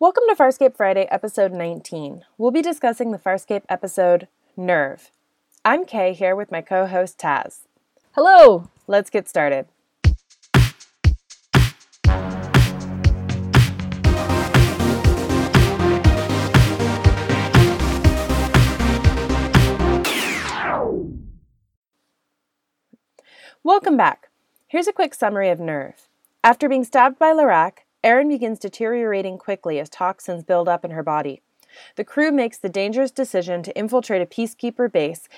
Welcome to Farscape Friday, episode 19. We'll be discussing the Farscape episode Nerve. I'm Kay here with my co host Taz. Hello! Let's get started. Welcome back. Here's a quick summary of Nerve. After being stabbed by Larraq, Aeryn begins deteriorating quickly as toxins build up in her body. The crew makes the dangerous decision to infiltrate a peacekeeper base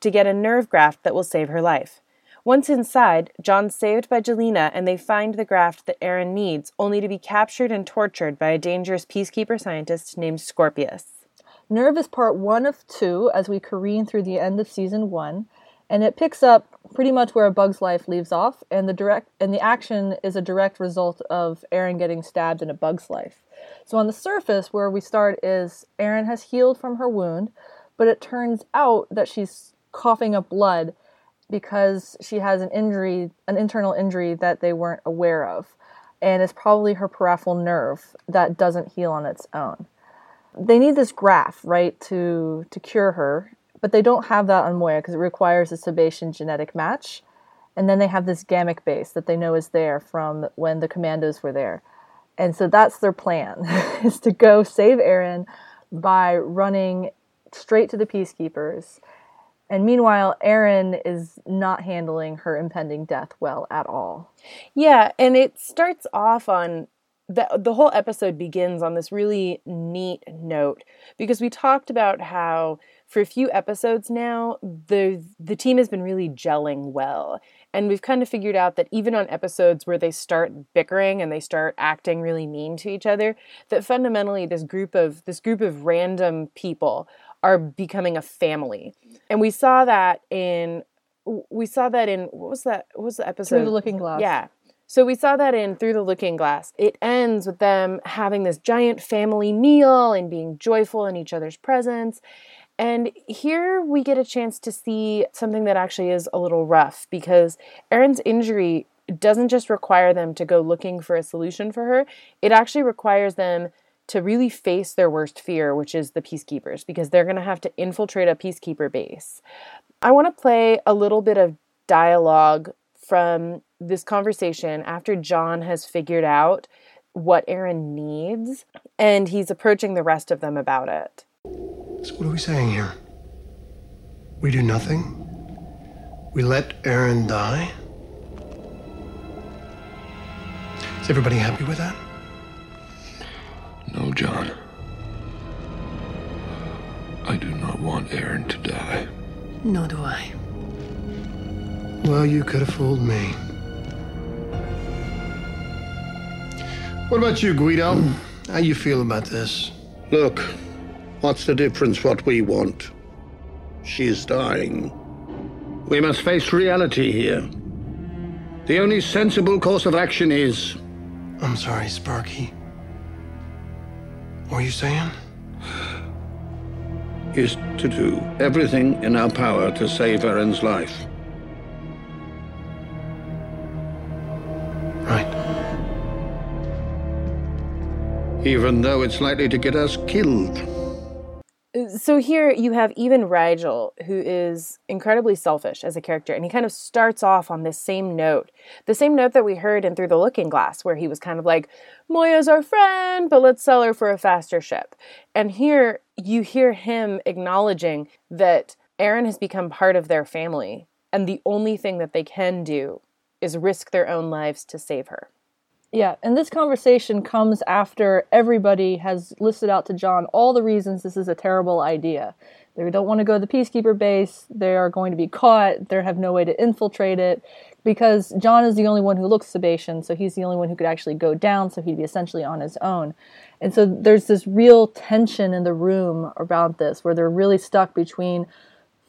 to get a nerve graft that will save her life. Once inside, John's saved by Gilina and they find the graft that Aeryn needs, only to be captured and tortured by a dangerous peacekeeper scientist named Scorpius. Nerve is part one of two as we careen through the end of season one, and it picks up pretty much where A Bug's Life leaves off, and the direct and the action is a direct result of Aeryn getting stabbed in A Bug's Life. So on the surface, where we start is Aeryn has healed from her wound, but it turns out that she's coughing up blood because she has an injury, an internal injury that they weren't aware of, and it's probably her peripheral nerve that doesn't heal on its own. They need this graft, right, to to cure her, but they don't have that on Moya because it requires a Sebacean genetic match. And then they have this Gammak base that they know is there from when the commandos were there. And so that's their plan is to go save Aeryn by running straight to the peacekeepers. And meanwhile, Aeryn is not handling her impending death well at all. Yeah, and it starts off on the the whole episode begins on this really neat note because we talked about how for a few episodes now, the the team has been really gelling well. And we've kind of figured out that even on episodes where they start bickering and they start acting really mean to each other, that fundamentally this group of this group of random people are becoming a family. And we saw that in we saw that in what was that what was the episode? Through the Looking Glass. Yeah. So we saw that in Through the Looking Glass. It ends with them having this giant family meal and being joyful in each other's presence. And here we get a chance to see something that actually is a little rough because Aeryn's injury doesn't just require them to go looking for a solution for her, it actually requires them to really face their worst fear, which is the peacekeepers, because they're going to have to infiltrate a peacekeeper base. I want to play a little bit of dialogue from this conversation after John has figured out what Aeryn needs and he's approaching the rest of them about it. So what are we saying here? We do nothing? We let Aeryn die? Is everybody happy with that? No, John. I do not want Aeryn to die. Nor do I. Well, you could have fooled me. What about you, Guido? How you feel about this? Look, what's the difference what we want? She's dying. We must face reality here. The only sensible course of action is. I'm sorry, Sparky. What are you saying? is to do everything in our power to save Aeryn's life. Right. Even though it's likely to get us killed. So here you have even Rygel, who is incredibly selfish as a character, and he kind of starts off on this same note. The same note that we heard in Through the Looking Glass, where he was kind of like, Moya's our friend, but let's sell her for a faster ship. And here you hear him acknowledging that Aeryn has become part of their family, and the only thing that they can do is risk their own lives to save her. Yeah, and this conversation comes after everybody has listed out to John all the reasons this is a terrible idea. They don't want to go to the peacekeeper base, they are going to be caught, they have no way to infiltrate it, because John is the only one who looks Sebacean, so he's the only one who could actually go down, so he'd be essentially on his own. And so there's this real tension in the room about this, where they're really stuck between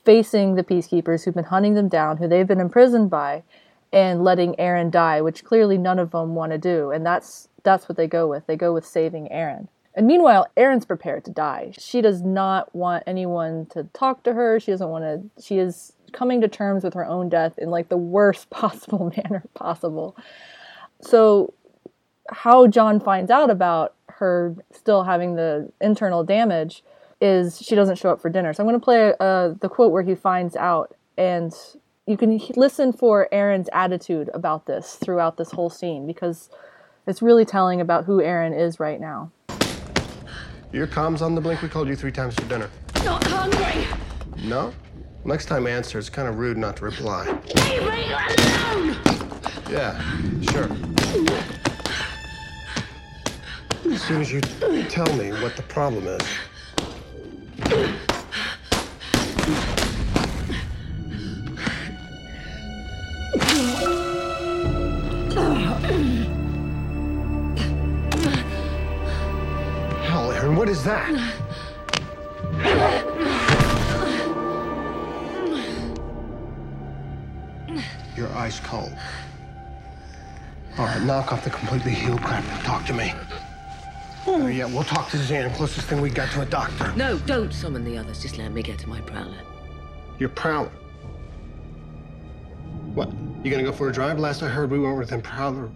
facing the peacekeepers who've been hunting them down, who they've been imprisoned by, and letting Aeryn die, which clearly none of them want to do. And that's that's what they go with. They go with saving Aeryn. And meanwhile, Aeryn's prepared to die. She does not want anyone to talk to her. She doesn't want to she is coming to terms with her own death in like the worst possible manner possible. So how John finds out about her still having the internal damage is she doesn't show up for dinner. So I'm going to play uh, the quote where he finds out, and you can listen for Aeryn's attitude about this throughout this whole scene because it's really telling about who Aeryn is right now. Your comms on the blink. We called you three times for dinner. Not hungry. No? Next time answer. It's kind of rude not to reply. Leave me alone. Yeah, sure. As soon as you tell me what the problem is. What is that? You're ice cold. All right, knock off the completely healed crap. Now talk to me. Oh, yeah, we'll talk to Zhaan, closest thing we got to a doctor. No, don't summon the others. Just let me get to my prowler. You're prowler. What? You gonna go for a drive? Last I heard, we went with him prowler.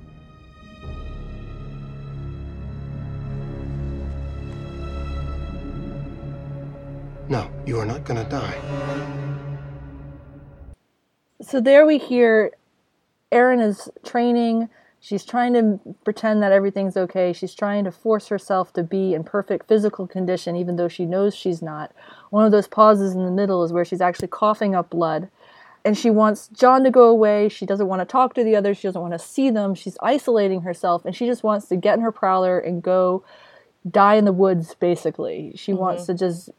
No, you are not gonna die. So there we hear Aeryn is training. She's trying to pretend that everything's okay. She's trying to force herself to be in perfect physical condition, even though she knows she's not. One of those pauses in the middle is where she's actually coughing up blood. And she wants John to go away. She doesn't want to talk to the others. She doesn't want to see them. She's isolating herself. And she just wants to get in her prowler and go die in the woods, basically. She mm-hmm. wants to just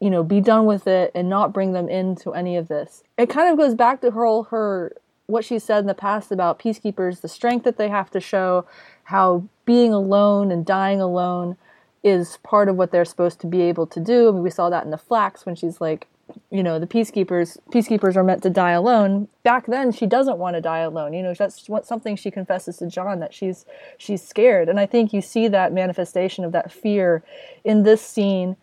you know, be done with it and not bring them into any of this. It kind of goes back to her her what she said in the past about peacekeepers, the strength that they have to show, how being alone and dying alone is part of what they're supposed to be able to do. I mean, we saw that in the flax when she's like, you know, the peacekeepers peacekeepers are meant to die alone. Back then, she doesn't want to die alone. You know, that's what something she confesses to John that she's she's scared, and I think you see that manifestation of that fear in this scene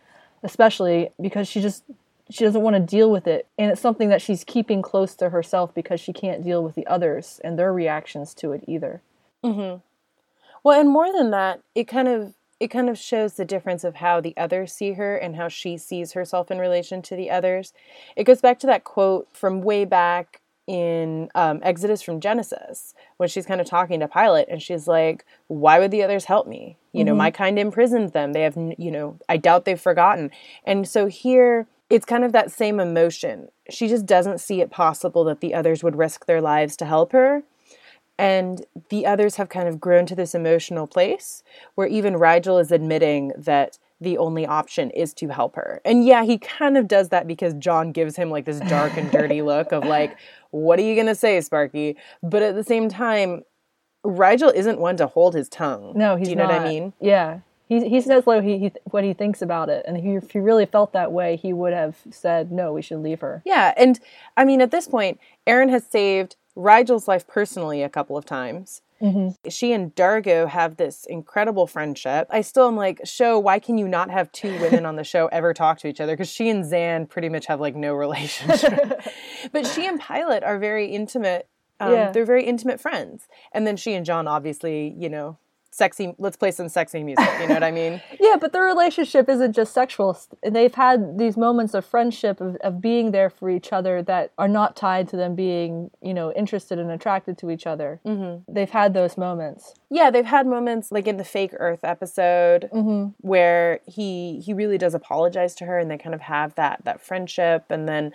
especially because she just she doesn't want to deal with it and it's something that she's keeping close to herself because she can't deal with the others and their reactions to it either Well, and more than that, it kind of it kind of shows the difference of how the others see her and how she sees herself in relation to the others. It goes back to that quote from way back in um, Exodus from Genesis when she's kind of talking to Pilot and she's like, "Why would the others help me? You know, my mm-hmm. kind imprisoned them. They have, you know, I doubt they've forgotten." And so here, it's kind of that same emotion. She just doesn't see it possible that the others would risk their lives to help her and the others have kind of grown to this emotional place where even Rygel is admitting that the only option is to help her. And yeah, he kind of does that because John gives him like this dark and dirty look of like, what are you going to say, Sparky? But at the same time, Rygel isn't one to hold his tongue. no he's Do you know not. what I mean? yeah he, he says what he, he what he thinks about it and he, if he really felt that way he would have said no we should leave her Yeah, and I mean, at this point, Aeryn has saved Rygel's life personally a couple of times. Mm-hmm. She and Dargo have this incredible friendship. I still am like, show, why can you not have two women on the show ever talk to each other? Because she and Zhaan pretty much have like no relationship. but she and Pilot are very intimate. Um, Yeah. They're very intimate friends. And then she and John, obviously, you know, sexy, let's play some sexy music. You know what I mean? Yeah, but their relationship isn't just sexual. They've had these moments of friendship, of, of being there for each other that are not tied to them being, you know, interested and attracted to each other. Mm-hmm. They've had those moments. Yeah, they've had moments like in the fake Earth episode where he he really does apologize to her, and they kind of have that that friendship, and then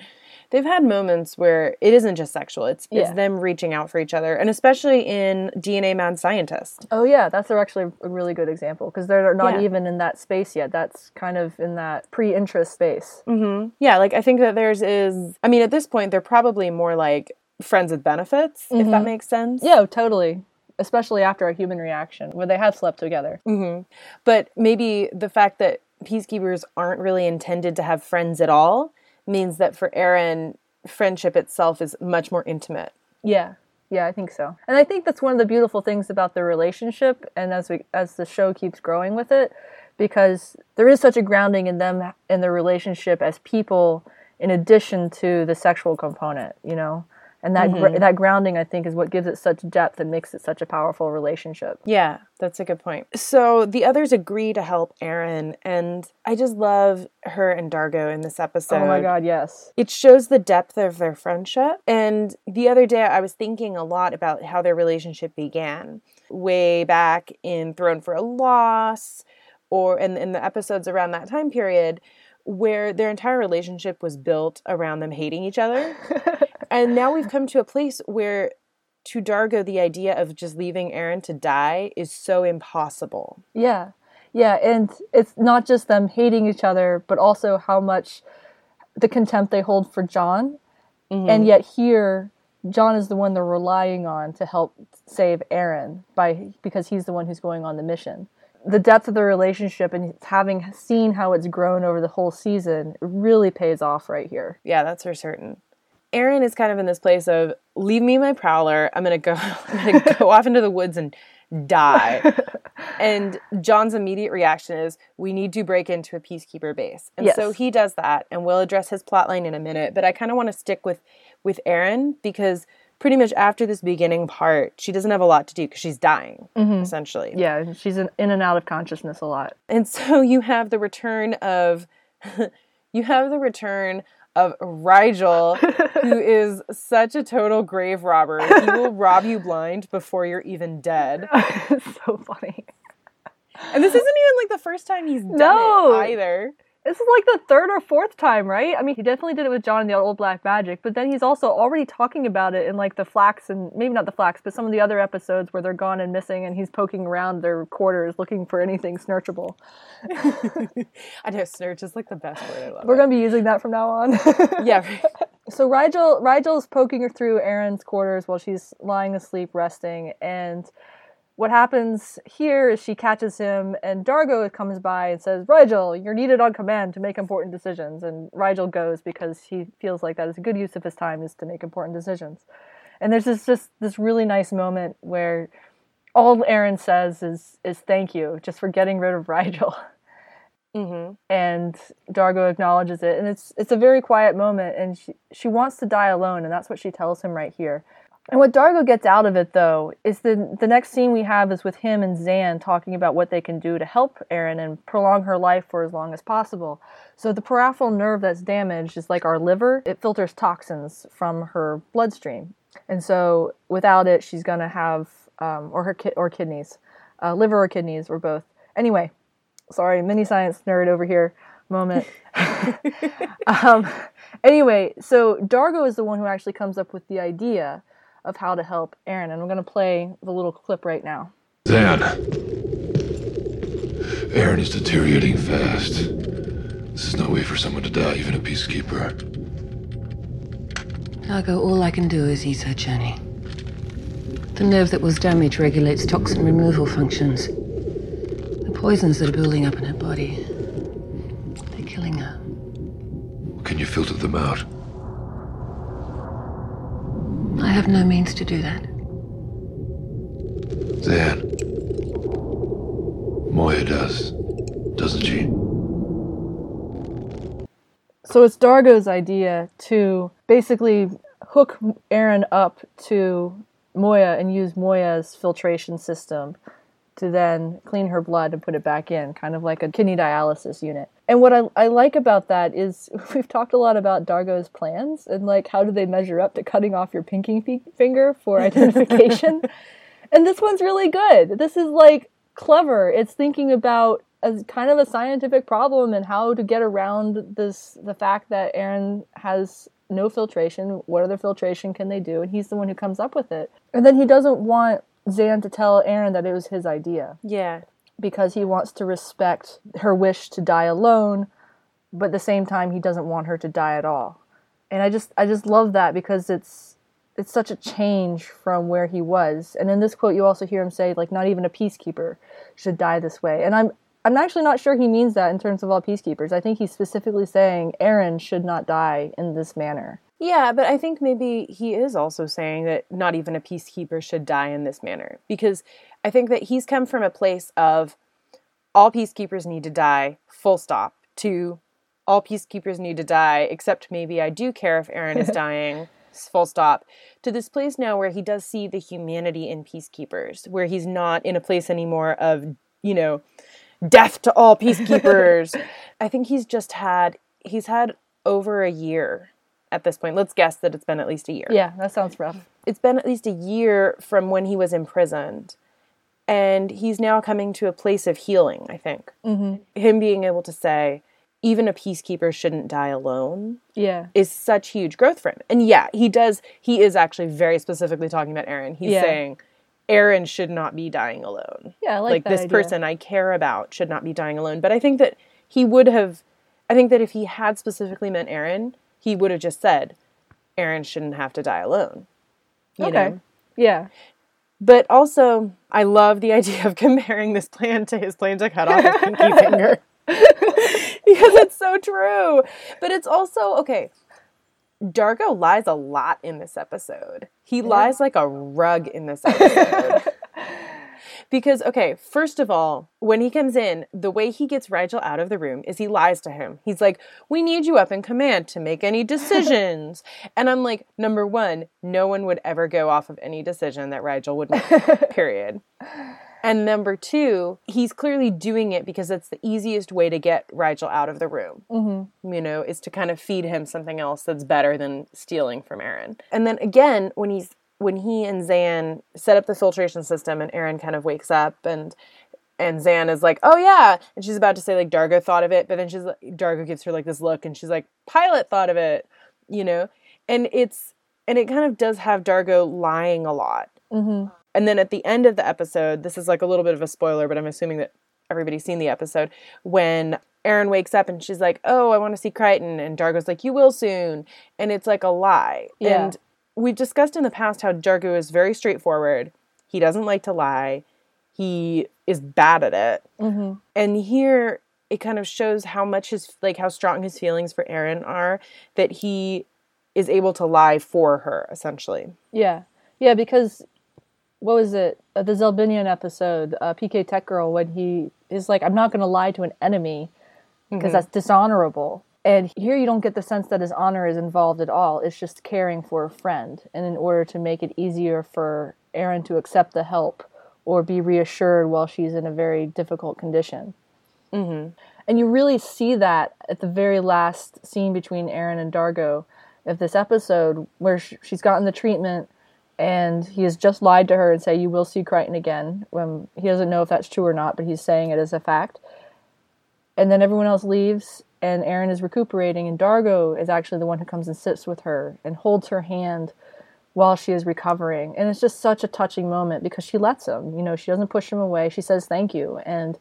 they've had moments where it isn't just sexual; it's Yeah. it's them reaching out for each other, and especially in DNA Mad Scientist. Oh yeah, that's actually a really good example because they're not Yeah. even in that space yet. That's kind of in that pre-interest space. Mm-hmm. Yeah, like I think that theirs is. I mean, at this point, they're probably more like friends with benefits, if that mm-hmm. makes sense. Yeah, totally. Especially after a human reaction where they have slept together. Mm-hmm. But maybe the fact that peacekeepers aren't really intended to have friends at all means that for Aeryn, friendship itself is much more intimate. Yeah. Yeah, I think so. And I think that's one of the beautiful things about the relationship and as we as the show keeps growing with it because there is such a grounding in them in their relationship as people in addition to the sexual component, you know. And that gr- mm-hmm. that grounding, I think, is what gives it such depth and makes it such a powerful relationship. Yeah, that's a good point. So the others agree to help Aeryn, and I just love her and Dargo in this episode. oh my god, yes. It shows the depth of their friendship. And the other day, I was thinking a lot about how their relationship began way back in Throne for a Loss, or in, in the episodes around that time period, where their entire relationship was built around them hating each other. and now we've come to a place where, to Dargo, the idea of just leaving Aeryn to die is so impossible. Yeah. Yeah, and it's not just them hating each other, but also how much the contempt they hold for John. Mm-hmm. And yet here John is the one they're relying on to help save Aeryn by because he's the one who's going on the mission. The depth of the relationship and having seen how it's grown over the whole season really pays off right here. Yeah, that's for certain. Aeryn is kind of in this place of leave me my prowler. I'm gonna go. I'm gonna go off into the woods and die. and John's immediate reaction is we need to break into a peacekeeper base, and so he does that. And we'll address his plotline in a minute. But I kind of want to stick with with Aeryn because pretty much after this beginning part, she doesn't have a lot to do because she's dying mm-hmm. essentially. Yeah, she's in, in and out of consciousness a lot. And so you have the return of you have the return of Rygel, who is such a total grave robber. He will rob you blind before you're even dead. so funny. And this isn't even like the first time he's done No. it either. This is like the third or fourth time, right? I mean, he definitely did it with John and the Old Black Magic, but then he's also already talking about it in like the Flax and maybe not the Flax, but some of the other episodes where they're gone and missing, and he's poking around their quarters looking for anything snurchable. I know Snurch is like the best word. I love We're it. gonna be using that from now on. Yeah. so Rygel, Rygel's poking her through Aeryn's quarters while she's lying asleep, resting, and what happens here is she catches him, and Dargo comes by and says, "Rygel, you're needed on command to make important decisions." And Rygel goes because he feels like that is a good use of his time is to make important decisions. And there's this just this really nice moment where all Aeryn says is is thank you just for getting rid of Rygel. hmm and Dargo acknowledges it, and it's it's a very quiet moment, and she she wants to die alone, and that's what she tells him right here. And what Dargo gets out of it, though, is the the next scene we have is with him and Zhaan talking about what they can do to help Aeryn and prolong her life for as long as possible. So the peripheral nerve that's damaged is like our liver; it filters toxins from her bloodstream, and so without it, she's gonna have um, or her ki- or kidneys, uh, liver or kidneys or both. Anyway, sorry, mini science nerd over here moment. um, anyway, so Dargo is the one who actually comes up with the idea of how to help Aeryn, and I'm going to play the little clip right now. Zhaan. Aeryn is deteriorating fast. This is no way for someone to die, even a peacekeeper. Nago, all I can do is ease her journey. The nerve that was damaged regulates toxin removal functions. The poisons that are building up in her body, they're killing her. Can you filter them out? I have no means to do that. Zhaan. Moya does, doesn't she? So it's Dargo's idea to basically hook Aeryn up to Moya and use Moya's filtration system to then clean her blood and put it back in, kind of like a kidney dialysis unit. And what I, I like about that is we've talked a lot about Dargo's plans and like how do they measure up to cutting off your pinky fi- finger for identification. and this one's really good. This is like clever. It's thinking about as kind of a scientific problem and how to get around this the fact that Aeryn has no filtration. What other filtration can they do? And he's the one who comes up with it. And then he doesn't want Zhaan to tell Aeryn that it was his idea Yeah. Because he wants to respect her wish to die alone, but at the same time he doesn't want her to die at all. And I just I just love that because it's it's such a change from where he was. And in this quote you also hear him say like not even a peacekeeper should die this way. And I'm I'm actually not sure he means that in terms of all peacekeepers. I think he's specifically saying Aeryn should not die in this manner. Yeah, but I think maybe he is also saying that not even a peacekeeper should die in this manner. Because I think that he's come from a place of all peacekeepers need to die, full stop, to all peacekeepers need to die, except maybe I do care if Aeryn is dying. full stop, to this place now where he does see the humanity in peacekeepers, where he's not in a place anymore of, you know, death to all peacekeepers. I think he's just had he's had over a year at this point. Let's guess that it's been at least a year. Yeah, that sounds rough. It's been at least a year from when he was imprisoned. And he's now coming to a place of healing, I think. Mm-hmm. Him being able to say, even a peacekeeper shouldn't die alone Yeah. is such huge growth for him. And yeah, he does, he is actually very specifically talking about Aeryn. He's Yeah. saying, Aeryn should not be dying alone Yeah, I like, that this idea. person I care about should not be dying alone. But I think that he would have, I think that if he had specifically meant Aeryn, he would have just said, Aeryn shouldn't have to die alone. You Okay. know? Yeah. But also, I love the idea of comparing this plan to his plan to cut off his pinky finger. because it's so true. But it's also, okay, Dargo lies a lot in this episode. He lies like a rug in this episode. because, okay, first of all, when he comes in, the way he gets Rygel out of the room is he lies to him. He's like, We need you up in command to make any decisions. and I'm like, Number one, no one would ever go off of any decision that Rygel would make, period. And number two, he's clearly doing it because it's the easiest way to get Rygel out of the room. Mm-hmm. You know, is to kind of feed him something else that's better than stealing from Aeryn. And then again, when he's when he and Zhaan set up the filtration system, and Aeryn kind of wakes up and and Zhaan is like, "Oh yeah," and she's about to say like Dargo thought of it, but then she's like, Dargo gives her like this look, and she's like, "Pilot thought of it," you know, and it's and it kind of does have Dargo lying a lot. Mm-hmm. And then at the end of the episode, this is like a little bit of a spoiler, but I'm assuming that everybody's seen the episode when Aeryn wakes up and she's like, "Oh, I want to see Crichton," and Dargo's like, "You will soon," and it's like a lie. Yeah. And we've discussed in the past how Dargo is very straightforward. He doesn't like to lie. He is bad at it. And here it kind of shows how much his like how strong his feelings for Aeryn are that he is able to lie for her essentially. Yeah, yeah, because what was it? Uh, the Zelbinion episode, uh, PK Tech Girl, when he is like, "I'm not going to lie to an enemy because that's dishonorable." And here you don't get the sense that his honor is involved at all. It's just caring for a friend, and in order to make it easier for Aeryn to accept the help or be reassured while she's in a very difficult condition. Mm-hmm. And you really see that at the very last scene between Aeryn and Dargo of this episode, where she's gotten the treatment and he has just lied to her and say, You will see Crichton again. When he doesn't know if that's true or not, but he's saying it as a fact. And then everyone else leaves, and Aeryn is recuperating, and Dargo is actually the one who comes and sits with her and holds her hand while she is recovering. And it's just such a touching moment because she lets him. You know, she doesn't push him away. She says thank you. And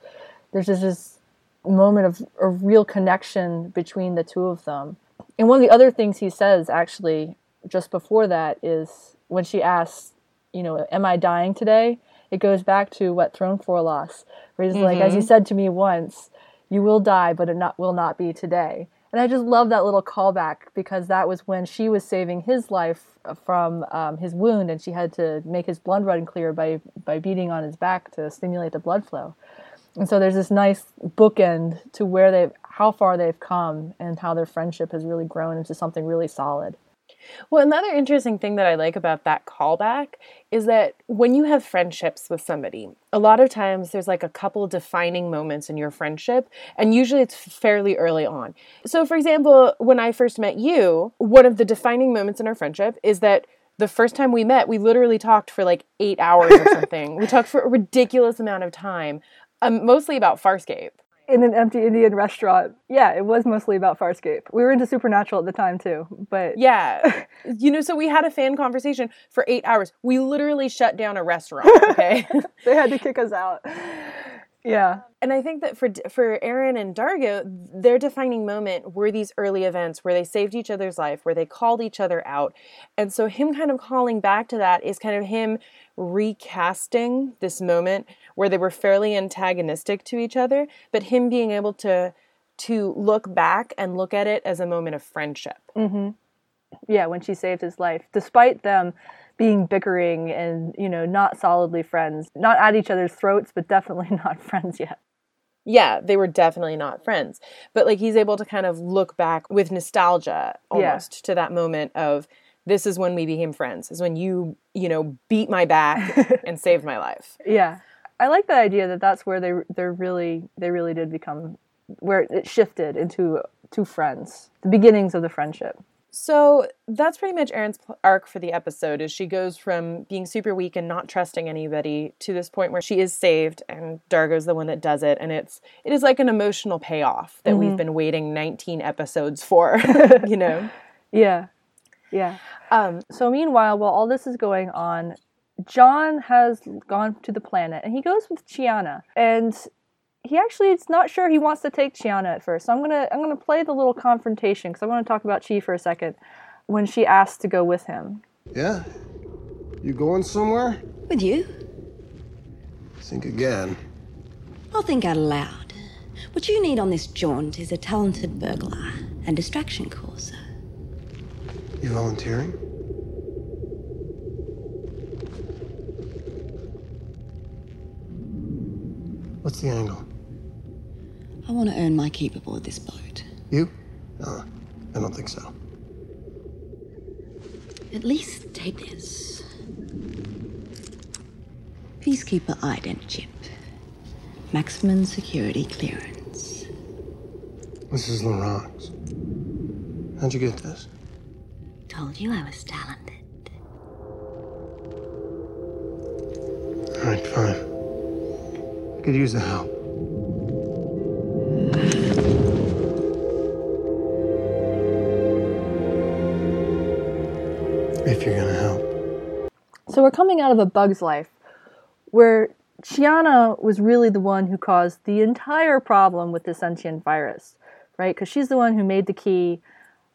there's just this moment of a real connection between the two of them. And one of the other things he says actually just before that is when she asks, you know, am I dying today? It goes back to what Throne for loss, where he's like, as you mm-hmm. said to me once, you will die, but it not will not be today. And I just love that little callback because that was when she was saving his life from um, his wound, and she had to make his blood run clear by by beating on his back to stimulate the blood flow. And so there's this nice bookend to where they've how far they've come and how their friendship has really grown into something really solid. Well, another interesting thing that I like about that callback is that when you have friendships with somebody, a lot of times there's like a couple defining moments in your friendship, and usually it's fairly early on. So, for example, when I first met you, one of the defining moments in our friendship is that the first time we met, we literally talked for like eight hours or something. we talked for a ridiculous amount of time, um, mostly about Farscape. In an empty Indian restaurant. Yeah, it was mostly about Farscape. We were into Supernatural at the time too, but Yeah. you know, so we had a fan conversation for eight hours. We literally shut down a restaurant, okay? they had to kick us out. Yeah. and I think that for for Aeryn and Dargo, their defining moment were these early events where they saved each other's life, where they called each other out. And so him kind of calling back to that is kind of him recasting this moment where they were fairly antagonistic to each other, but him being able to to look back and look at it as a moment of friendship. Mm-hmm. Yeah, when she saved his life, despite them being bickering and, you know, not solidly friends, not at each other's throats, but definitely not friends yet. yeah, they were definitely not friends. But like he's able to kind of look back with nostalgia almost to that moment of this is when we became friends. Is when you, you know, beat my back and saved my life. Yeah, I like the idea that that's where they they really they really did become where it shifted into two friends, the beginnings of the friendship. So that's pretty much Aeryn's arc for the episode. Is she goes from being super weak and not trusting anybody to this point where she is saved, and Dargo's the one that does it, and it's it is like an emotional payoff that we've been waiting 19 episodes for. you know. Yeah, yeah. Um, So meanwhile, while all this is going on, John has gone to the planet and he goes with Chiana. And he actually is not sure he wants to take Chiana at first. So I'm gonna I'm gonna play the little confrontation because I want to talk about Chi for a second when she asks to go with him. Yeah? You going somewhere? With you? Think again. I'll think out aloud. What you need on this jaunt is a talented burglar and distraction causer. You volunteering? What's the angle? I want to earn my keep aboard this boat. You? No, I don't think so. At least take this. Peacekeeper ident chip. Maximum security clearance. This is Larraq's. How'd you get this? Told you I was talented. All right, fine. Could use the help. If you're gonna help. So we're coming out of a bug's life where Chiana was really the one who caused the entire problem with the sentient virus, right? Because she's the one who made the key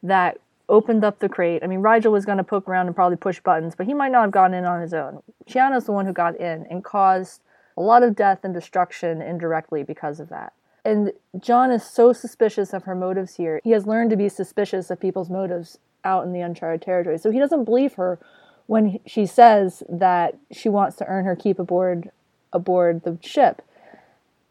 that opened up the crate. I mean, Rygel was going to poke around and probably push buttons, but he might not have gotten in on his own. Chiana's the one who got in and caused a lot of death and destruction indirectly because of that. And John is so suspicious of her motives here. He has learned to be suspicious of people's motives out in the uncharted territory. So he doesn't believe her when she says that she wants to earn her keep aboard aboard the ship.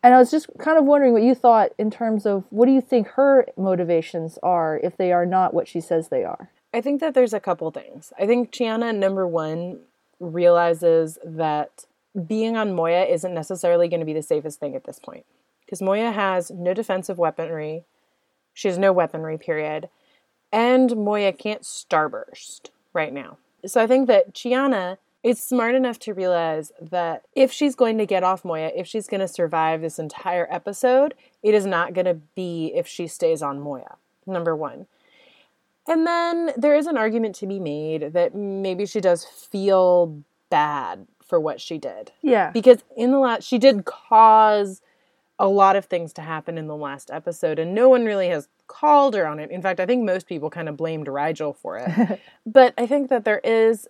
And I was just kind of wondering what you thought in terms of what do you think her motivations are if they are not what she says they are? I think that there's a couple things. I think Chiana, number one, realizes that being on Moya isn't necessarily going to be the safest thing at this point. Because Moya has no defensive weaponry, she has no weaponry, period. And Moya can't starburst right now. So I think that Chiana is smart enough to realize that if she's going to get off Moya, if she's going to survive this entire episode, it is not going to be if she stays on Moya. Number one. And then there is an argument to be made that maybe she does feel bad for what she did. Yeah. Because in the last, she did cause a lot of things to happen in the last episode, and no one really has called her on it. In fact, I think most people kind of blamed Rygel for it. but I think that there is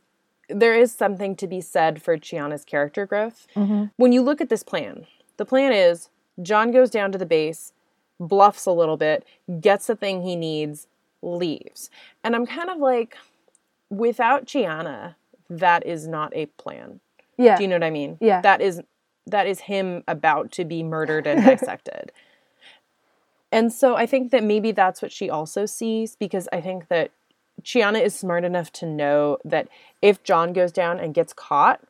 there is something to be said for Chiana's character growth. Mm-hmm. When you look at this plan, the plan is John goes down to the base, bluffs a little bit, gets the thing he needs, leaves. And I'm kind of like, without Chiana, that is not a plan. Yeah. Do you know what I mean? Yeah. That is that is him about to be murdered and dissected. and so I think that maybe that's what she also sees because I think that Chiana is smart enough to know that if John goes down and gets caught,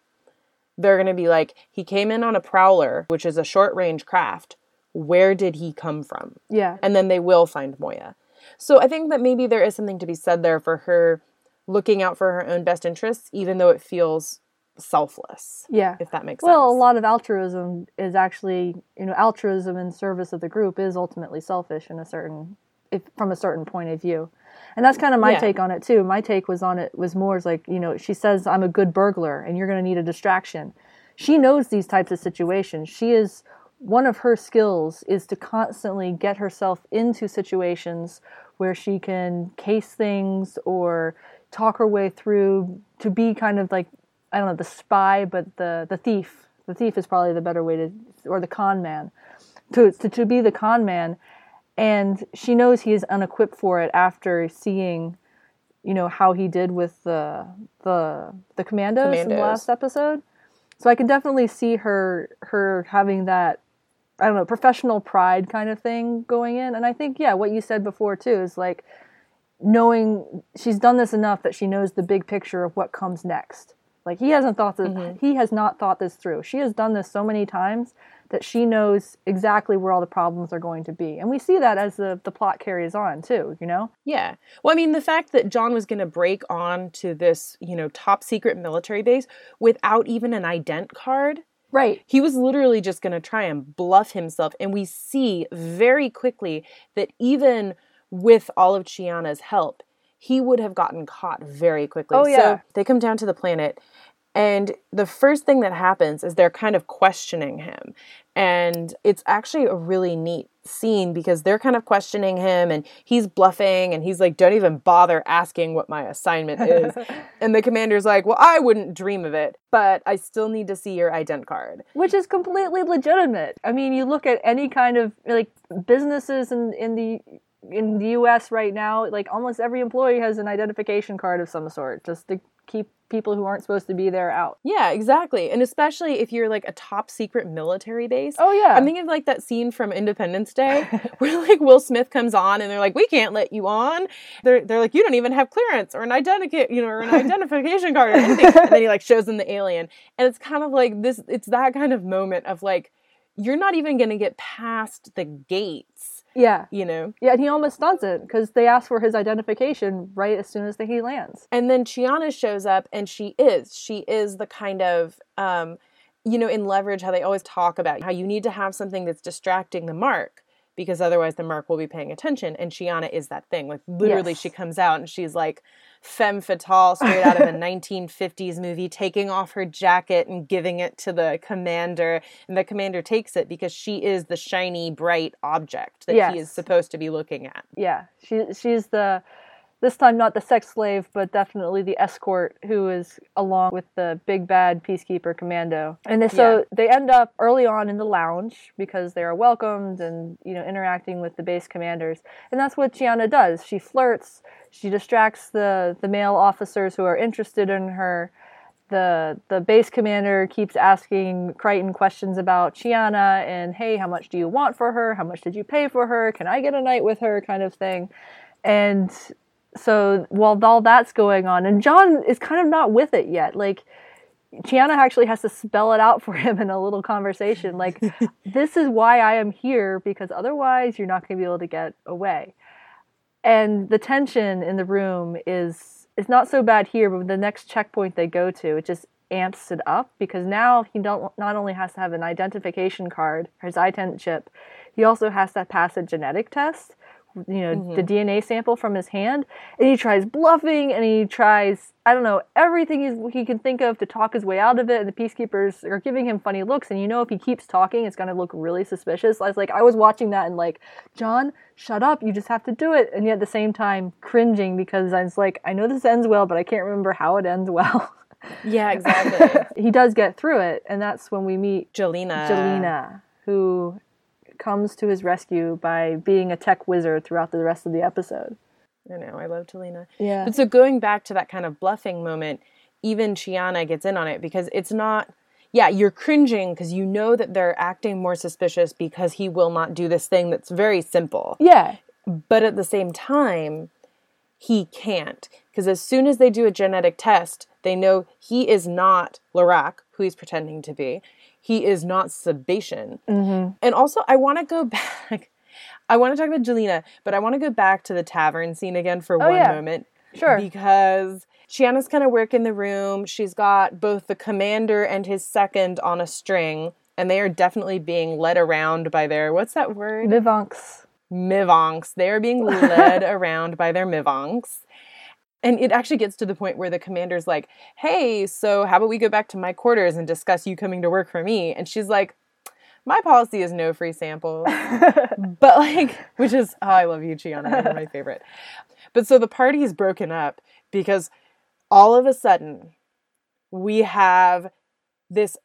they're going to be like, he came in on a prowler, which is a short range craft. Where did he come from? yeah. and then they will find Moya. So I think that maybe there is something to be said there for her looking out for her own best interests, even though it feels selfless. Yeah. If that makes sense. Well, a lot of altruism is actually, you know, altruism in service of the group is ultimately selfish in a certain, if from a certain point of view, and that's kind of my Yeah. take on it too. My take was on it was more like, you know, she says I'm a good burglar, and you're going to need a distraction. She knows these types of situations. She is one of her skills is to constantly get herself into situations where she can case things or talk her way through to be kind of like I don't know the spy, but the the thief. The thief is probably the better way to, or the con man, to to, to be the con man, and she knows he is unequipped for it after seeing, you know, how he did with the the the commandos, in the last episode. So I can definitely see her her having that I don't know, professional pride kind of thing going in. And I think, yeah, what you said before too is like knowing she's done this enough that she knows the big picture of what comes next. Like he hasn't thought this mm-hmm. he has not thought this through. She has done this so many times that she knows exactly where all the problems are going to be. And we see that as the, the plot carries on too, you know? Yeah. Well, I mean, the fact that John was going to break on to this, you know, top secret military base without even an ident card. Right. He was literally just going to try and bluff himself. And we see very quickly that even with all of Chiana's help, he would have gotten caught very quickly. Oh, yeah. So they come down to the planet. And the first thing that happens is they're kind of questioning him. And it's actually a really neat scene because they're kind of questioning him and he's bluffing and he's like, don't even bother asking what my assignment is. and the commander's like, well, I wouldn't dream of it, but I still need to see your ident card. Which is completely legitimate. I mean, you look at any kind of like businesses in, in the in the US right now, like almost every employee has an identification card of some sort just to keep people who aren't supposed to be there out. Yeah, exactly. And especially if you're like a top secret military base. Oh, yeah. I'm thinking of like that scene from Independence Day where like Will Smith comes on and they're like, "We can't let you on." They're they're like, "You don't even have clearance or an identica- you know, or an identification card or anything." and then he like shows them the alien. And it's kind of like this it's that kind of moment of like you're not even going to get past the gates, Yeah. you know. Yeah, and he almost doesn't because they ask for his identification right as soon as he lands. And then Chiana shows up and she is. She is the kind of um, you know, in leverage how they always talk about how you need to have something that's distracting the mark because otherwise the mark will be paying attention. And Chiana is that thing. Like literally Yes. she comes out and she's like femme fatale straight out of a 1950s movie, taking off her jacket and giving it to the commander. And the commander takes it because she is the shiny, bright object that he is supposed to be looking at. Yeah, she she's the this time not the sex slave, but definitely the escort who is along with the big bad peacekeeper commando. And they, so Yeah. they end up early on in the lounge because they are welcomed and you know interacting with the base commanders. And that's what Chiana does. She flirts. She distracts the the male officers who are interested in her. The the base commander keeps asking Crichton questions about Chiana and hey, how much do you want for her? How much did you pay for her? Can I get a night with her? kind of thing. And so while all that's going on, and John is kind of not with it yet. Like Chiana actually has to spell it out for him in a little conversation. Like, this is why I am here because otherwise you're not going to be able to get away. And the tension in the room is is not so bad here, but the next checkpoint they go to, it just amps it up because now he don't not only has to have an identification card, his ident chip, he also has to pass a genetic test you know the mm-hmm. DNA sample from his hand, and he tries bluffing and he tries I don't know everything he's, he can think of to talk his way out of it. And the peacekeepers are giving him funny looks, and you know if he keeps talking, it's gonna look really suspicious. I was like I was watching that and like John, shut up, you just have to do it, and yet at the same time cringing because I was like I know this ends well, but I can't remember how it ends well. Yeah, exactly. he does get through it, and that's when we meet Gilina. Gilina, who comes to his rescue by being a tech wizard throughout the rest of the episode. I know, I love Gilina. Yeah. But so going back to that kind of bluffing moment, even Chiana gets in on it because it's not yeah, you're cringing because you know that they're acting more suspicious because he will not do this thing that's very simple. Yeah. But at the same time, he can't. Because as soon as they do a genetic test, they know he is not Larraq, who he's pretending to be. He is not Sebacean. Mm-hmm. And also, I want to go back. I want to talk about Gilina, but I want to go back to the tavern scene again for oh, one yeah. moment. Sure. Because Chiana's kind of working the room. She's got both the commander and his second on a string, and they are definitely being led around by their what's that word? Vivanks. Mivonks. They are being led around by their Mivonks. And it actually gets to the point where the commander's like, hey, so how about we go back to my quarters and discuss you coming to work for me? And she's like, my policy is no free samples. but like, which is, oh, I love you, Chiana. You're my favorite. But so the party's broken up because all of a sudden we have this,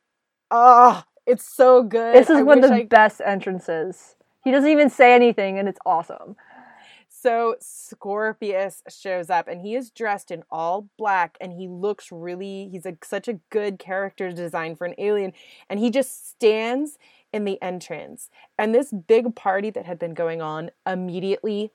ah, it's so good. This is I one of the I- best entrances. He doesn't even say anything, and it's awesome. So Scorpius shows up and he is dressed in all black and he looks really he's like such a good character design for an alien and he just stands in the entrance and this big party that had been going on immediately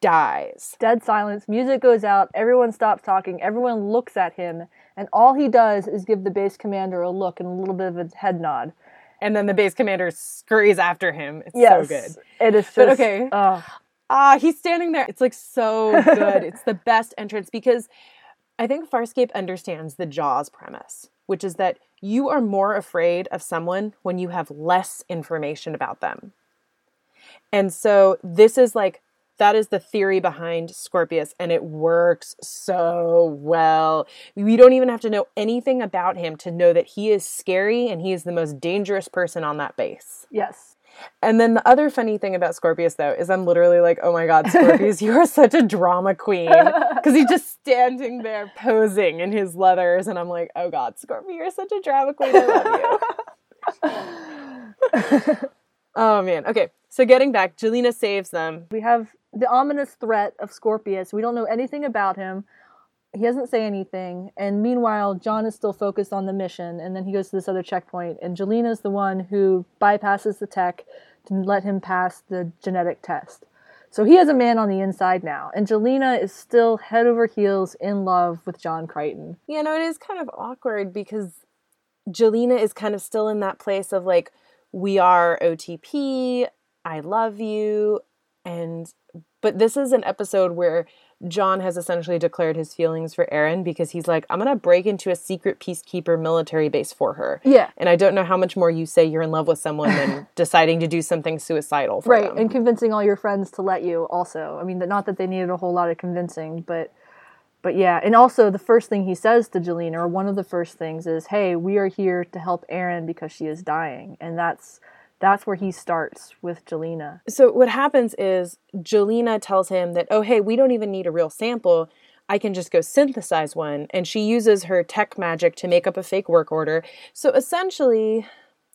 dies. Dead silence. Music goes out. Everyone stops talking. Everyone looks at him, and all he does is give the base commander a look and a little bit of a head nod. And then the base commander scurries after him. It's Yes, so good. It is just But okay. oh, Ah, he's standing there. It's like so good. it's the best entrance because I think Farscape understands the Jaws premise, which is that you are more afraid of someone when you have less information about them. And so this is like that is the theory behind Scorpius, and it works so well. We don't even have to know anything about him to know that he is scary and he is the most dangerous person on that base. yes. And then the other funny thing about Scorpius, though, is I'm literally like, oh my God, Scorpius, you are such a drama queen. Because he's just standing there posing in his leathers. And I'm like, oh God, Scorpius, you're such a drama queen. I love you. oh man. Okay. So getting back, Gilina saves them. We have the ominous threat of Scorpius. We don't know anything about him. He doesn't say anything. And meanwhile, John is still focused on the mission. And then he goes to this other checkpoint. And Gilina's the one who bypasses the tech to let him pass the genetic test. So he has a man on the inside now. And Gilina is still head over heels in love with John Crichton. You know, it is kind of awkward because Gilina is kind of still in that place of like, we are OTP, I love you. And, but this is an episode where John has essentially declared his feelings for Aeryn because he's like, I'm going to break into a secret peacekeeper military base for her. Yeah. And I don't know how much more you say you're in love with someone than deciding to do something suicidal for right them. and convincing all your friends to let you also i mean not that they needed a whole lot of convincing but but yeah and also the first thing he says to Gilina or one of the first things is hey we are here to help Aeryn because she is dying and that's that's where he starts with Gilina So what happens is Gilina tells him that, oh hey, we don't even need a real sample. I can just go synthesize one. And she uses her tech magic to make up a fake work order. So essentially,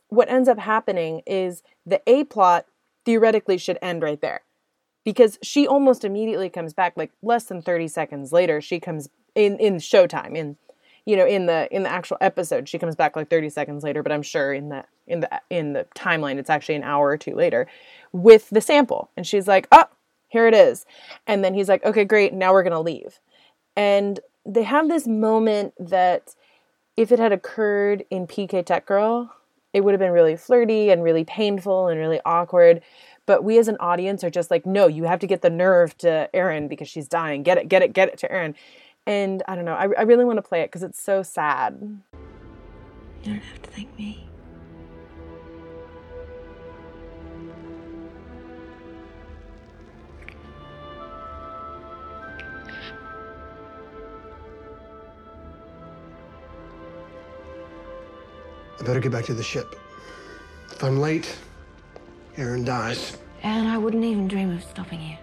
what ends up happening is the A plot theoretically should end right there. Because she almost immediately comes back, like less than 30 seconds later, she comes in in showtime, in you know, in the in the actual episode, she comes back like 30 seconds later, but I'm sure in the in the in the timeline it's actually an hour or two later with the sample. And she's like, "Oh, here it is." And then he's like, "Okay, great. Now we're to leave." And they have this moment that if it had occurred in PK Tech Girl, it would have been really flirty and really painful and really awkward. But we as an audience are just like, no, you have to get the nerve to Aeryn because she's dying. Get it, get it, get it to Aeryn. And I don't know, I, I really want to play it because it's so sad. You don't have to thank me. I better get back to the ship. If I'm late, Aeryn dies. And I wouldn't even dream of stopping you.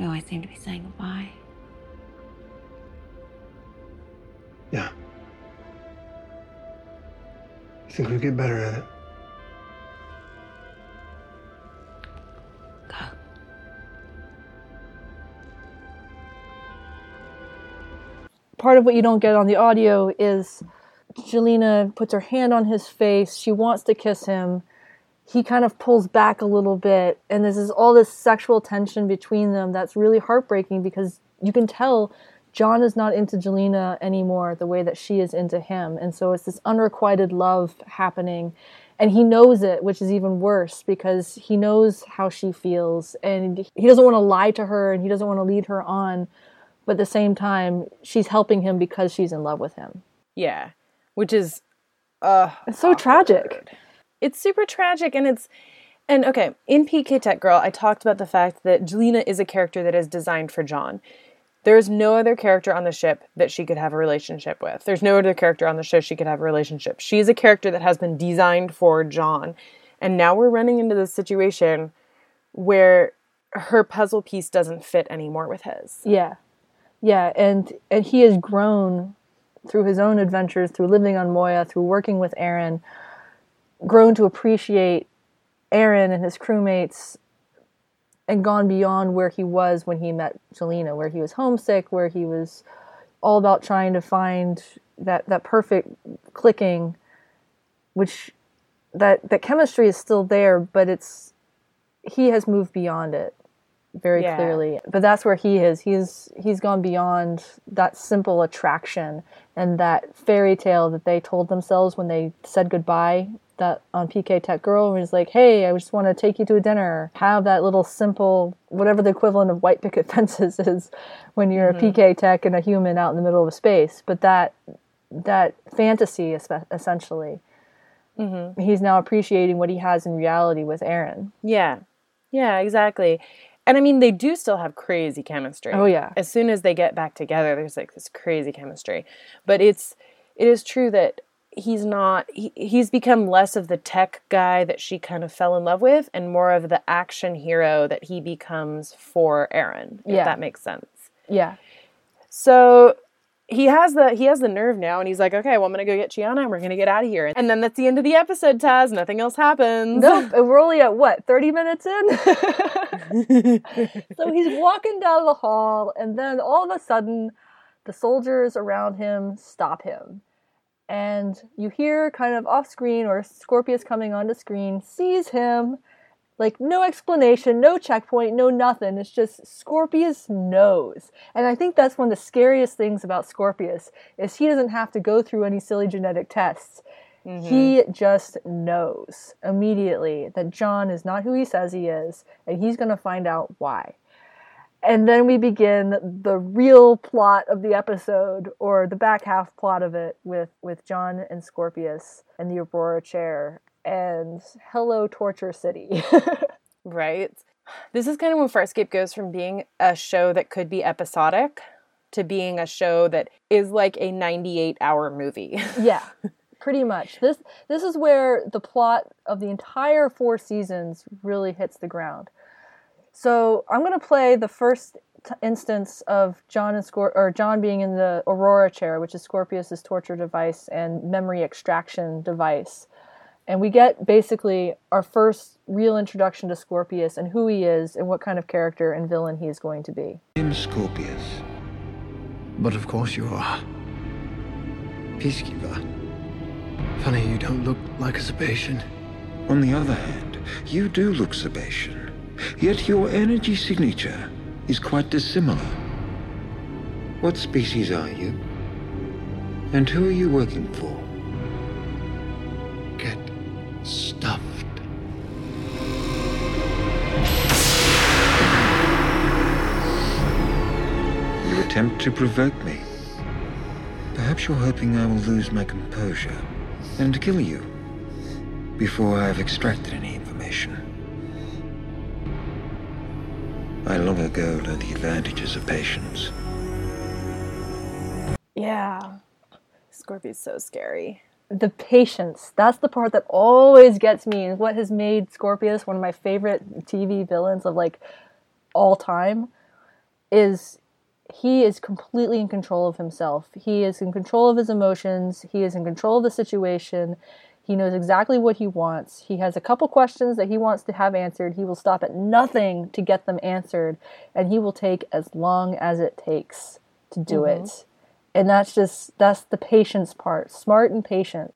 We always seem to be saying goodbye. Yeah. I think we'd get better at it? Go. part of what you don't get on the audio is Gilina puts her hand on his face. She wants to kiss him. He kind of pulls back a little bit, and this is all this sexual tension between them that's really heartbreaking because you can tell John is not into Gilina anymore the way that she is into him. And so it's this unrequited love happening. And he knows it, which is even worse because he knows how she feels and he doesn't want to lie to her and he doesn't want to lead her on but at the same time she's helping him because she's in love with him Yeah. Which is uh it's so tragic it's super tragic and it's and okay in pk tech girl i talked about the fact that Gilina is a character that is designed for john. There's no other character on the ship that she could have a relationship with. There's no other character on the show she could have a relationship. She's a character that has been designed for john and now we're running into this situation where her puzzle piece doesn't fit anymore with his. Yeah. Yeah and and he has grown through his own adventures through living on moya through working with Aeryn grown to appreciate Aeryn and his crewmates and gone beyond where he was when he met Gilina, where he was homesick, where he was all about trying to find that that perfect clicking, which that that chemistry is still there, but it's he has moved beyond it very Yeah. clearly. But that's where he is. He's he's gone beyond that simple attraction and that fairy tale that they told themselves when they said goodbye. That on PK Tech Girl, where he's like, "Hey, I just want to take you to a dinner." Have that little simple, whatever the equivalent of white picket fences is, when you're a mm-hmm. PK Tech and a human out in the middle of space. But that that fantasy, essentially, mm-hmm. he's now appreciating what he has in reality with Aeryn. Yeah. Yeah, exactly. And I mean, they do still have crazy chemistry. Oh, yeah. As soon as they get back together, there's like this crazy chemistry. But it's it is true that he's not he, he's become less of the tech guy that she kind of fell in love with and more of the action hero that he becomes for Aeryn. If Yeah. that makes sense. Yeah. So he has the he has the nerve now and he's like, okay, well I'm gonna go get Chiana and we're gonna get out of here. And then that's the end of the episode, Taz. Nothing else happens. Nope, and we're only at what, 30 minutes in? so he's walking down the hall, and then all of a sudden, the soldiers around him stop him. And you hear kind of off screen, or Scorpius coming onto screen, sees him. Like, no explanation, no checkpoint, no nothing. It's just Scorpius knows. And I think that's one of the scariest things about Scorpius is he doesn't have to go through any silly genetic tests. Mm-hmm. He just knows immediately that John is not who he says he is, and he's going to find out why. And then we begin the real plot of the episode, or the back half plot of it, with, with John and Scorpius and the Aurora chair, and hello, Torture City. Right. This is kind of when Farscape goes from being a show that could be episodic to being a show that is like a 98 hour movie. yeah, pretty much. This this is where the plot of the entire four seasons really hits the ground. So I'm going to play the first t- instance of John and Scor- or John being in the Aurora chair, which is Scorpius's torture device and memory extraction device. And we get basically our first real introduction to Scorpius and who he is and what kind of character and villain he is going to be. I'm Scorpius. But of course you are. Peacekeeper. Funny you don't look like a Sebacean. On the other hand, you do look Sebacean. Yet your energy signature is quite dissimilar. What species are you? And who are you working for? Get stuffed. You attempt to provoke me. Perhaps you're hoping I will lose my composure and kill you before I have extracted any information. I long ago learned the advantages of patience. Yeah. Scorpio's so scary. the patience that's the part that always gets me and what has made scorpius one of my favorite tv villains of like all time is he is completely in control of himself he is in control of his emotions he is in control of the situation he knows exactly what he wants. He has a couple questions that he wants to have answered. He will stop at nothing to get them answered and he will take as long as it takes to do mm-hmm. it. And that's just that's the patience part smart and patient.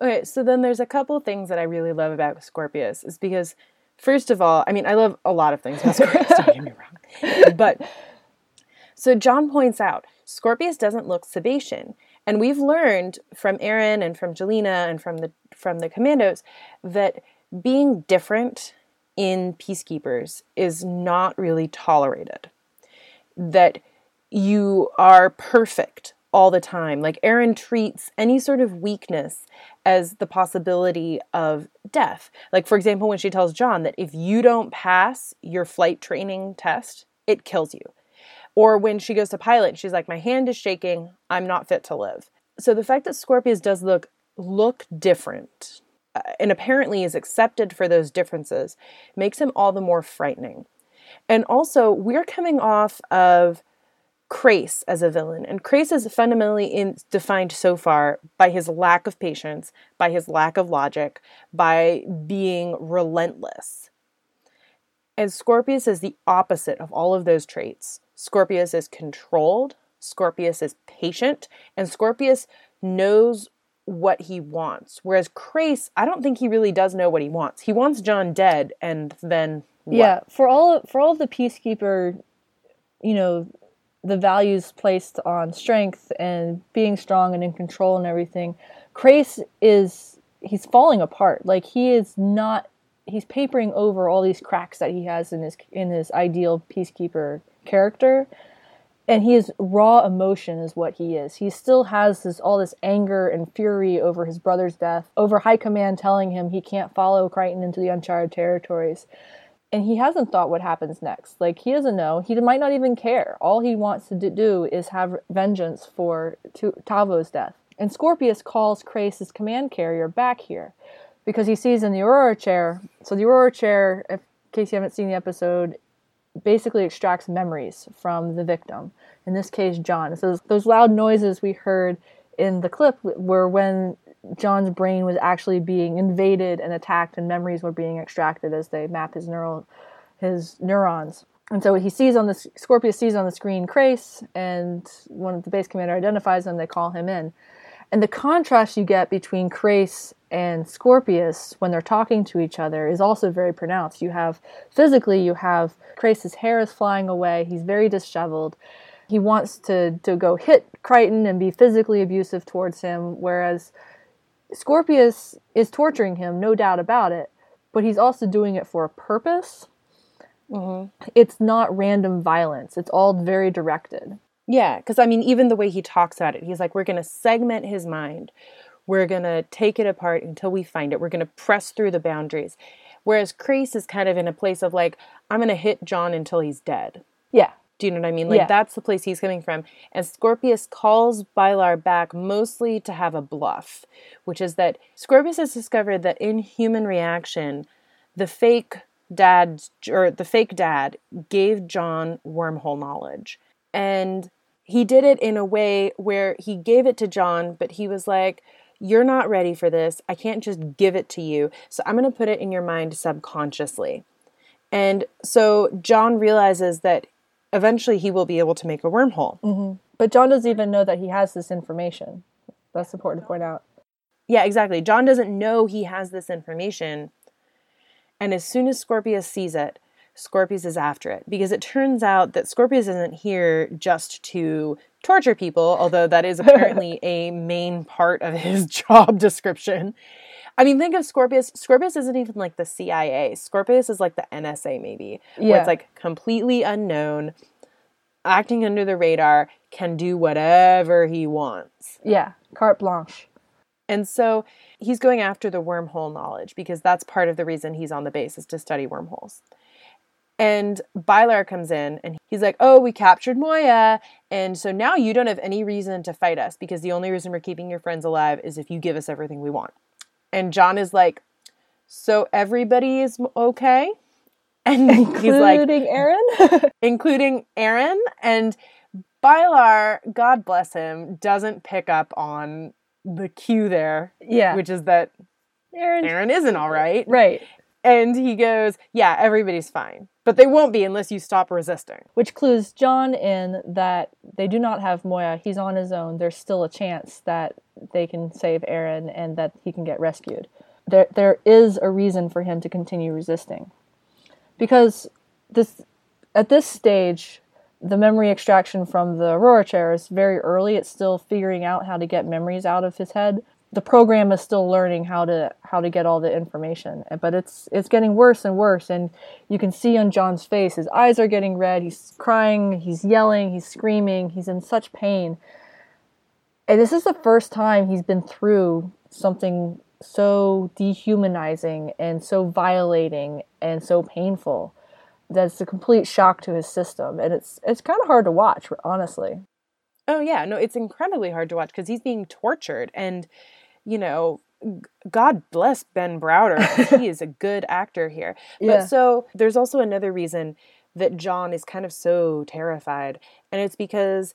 Okay, so then there's a couple things that I really love about Scorpius is because first of all, I mean, I love a lot of things about Scorpius, don't get me wrong. But so John points out Scorpius doesn't look Sebacean. And we've learned from Aeryn and from Gilina and from the from the commandos that being different in peacekeepers is not really tolerated. That you are perfect all the time. Like Aeryn treats any sort of weakness as the possibility of death. Like, for example, when she tells John that if you don't pass your flight training test, it kills you. Or when she goes to pilot, she's like, My hand is shaking, I'm not fit to live. So the fact that Scorpius does look look different uh, and apparently is accepted for those differences makes him all the more frightening. And also, we're coming off of Crais as a villain, and Crais is fundamentally in, defined so far by his lack of patience, by his lack of logic, by being relentless. And Scorpius is the opposite of all of those traits. Scorpius is controlled, Scorpius is patient, and Scorpius knows what he wants. Whereas Crais, I don't think he really does know what he wants. He wants John dead, and then what? Yeah, for all for all the peacekeeper, you know, the values placed on strength and being strong and in control and everything, Crais is he's falling apart. Like he is not he's papering over all these cracks that he has in his in his ideal peacekeeper character. And he is raw emotion is what he is. He still has this all this anger and fury over his brother's death, over high command telling him he can't follow Crichton into the uncharted territories and he hasn't thought what happens next. Like he doesn't know. He might not even care. All he wants to do is have vengeance for Tauvo's death. And Scorpius calls Crais's command carrier back here because he sees in the Aurora chair. So the Aurora chair, in case you haven't seen the episode, basically extracts memories from the victim. In this case, John. So those, loud noises we heard in the clip were when John's brain was actually being invaded and attacked, and memories were being extracted as they map his neural his neurons. And so he sees on the Scorpius sees on the screen Crais, and one of the base commander identifies him, they call him in. And the contrast you get between Crais and Scorpius when they're talking to each other is also very pronounced. You have physically, you have Crais's hair is flying away, he's very disheveled. He wants to, to go hit Crichton and be physically abusive towards him, whereas Scorpius is torturing him, no doubt about it, but he's also doing it for a purpose. Mm-hmm. It's not random violence, it's all very directed. Yeah, because I mean, even the way he talks about it, he's like, we're going to segment his mind. We're going to take it apart until we find it. We're going to press through the boundaries. Whereas Crais is kind of in a place of like, I'm going to hit John until he's dead. Yeah. Do you know what I mean? Like, Yeah. that's the place he's coming from. And Scorpius calls Bialar back mostly to have a bluff, which is that Scorpius has discovered that in human reaction, the fake dad or the fake dad gave John wormhole knowledge. And he did it in a way where he gave it to John, but he was like, You're not ready for this. I can't just give it to you. So I'm going to put it in your mind subconsciously. And so John realizes that eventually he will be able to make a wormhole. Mm-hmm. But John doesn't even know that he has this information. That's important to point out. Yeah, exactly. John doesn't know he has this information. And as soon as Scorpius sees it, Scorpius is after it because it turns out that Scorpius isn't here just to torture people, although that is apparently a main part of his job description. I mean, think of Scorpius. Scorpius isn't even like the CIA. Scorpius is like the NSA, maybe, where Yeah. it's like completely unknown, acting under the radar, can do whatever he wants. Yeah, carte blanche. And so he's going after the wormhole knowledge because that's part of the reason he's on the base is to study wormholes. And Bialar comes in and he's like, Oh, we captured Moya. And so now you don't have any reason to fight us because the only reason we're keeping your friends alive is if you give us everything we want. And John is like, So everybody is okay? And he's like, Including Aeryn? including Aeryn. And Bialar, God bless him, doesn't pick up on the cue there, yeah. which is that Aeryn. Aeryn isn't all right. Right. And he goes, Yeah, everybody's fine. But they won't be unless you stop resisting. Which clues John in that they do not have Moya. He's on his own. There's still a chance that they can save Aeryn and that he can get rescued. There, there is a reason for him to continue resisting. Because this, at this stage, the memory extraction from the Aurora chair is very early. It's still figuring out how to get memories out of his head. The program is still learning how to how to get all the information, but it's it's getting worse and worse. And you can see on John's face, his eyes are getting red. He's crying. He's yelling. He's screaming. He's in such pain. And this is the first time he's been through something so dehumanizing and so violating and so painful that it's a complete shock to his system and it's it's kind of hard to watch honestly Oh, yeah. No, it's incredibly hard to watch because he's being tortured. And, you know, God bless Ben Browder. he is a good actor here. But so there's also another reason that John is kind of so terrified. And it's because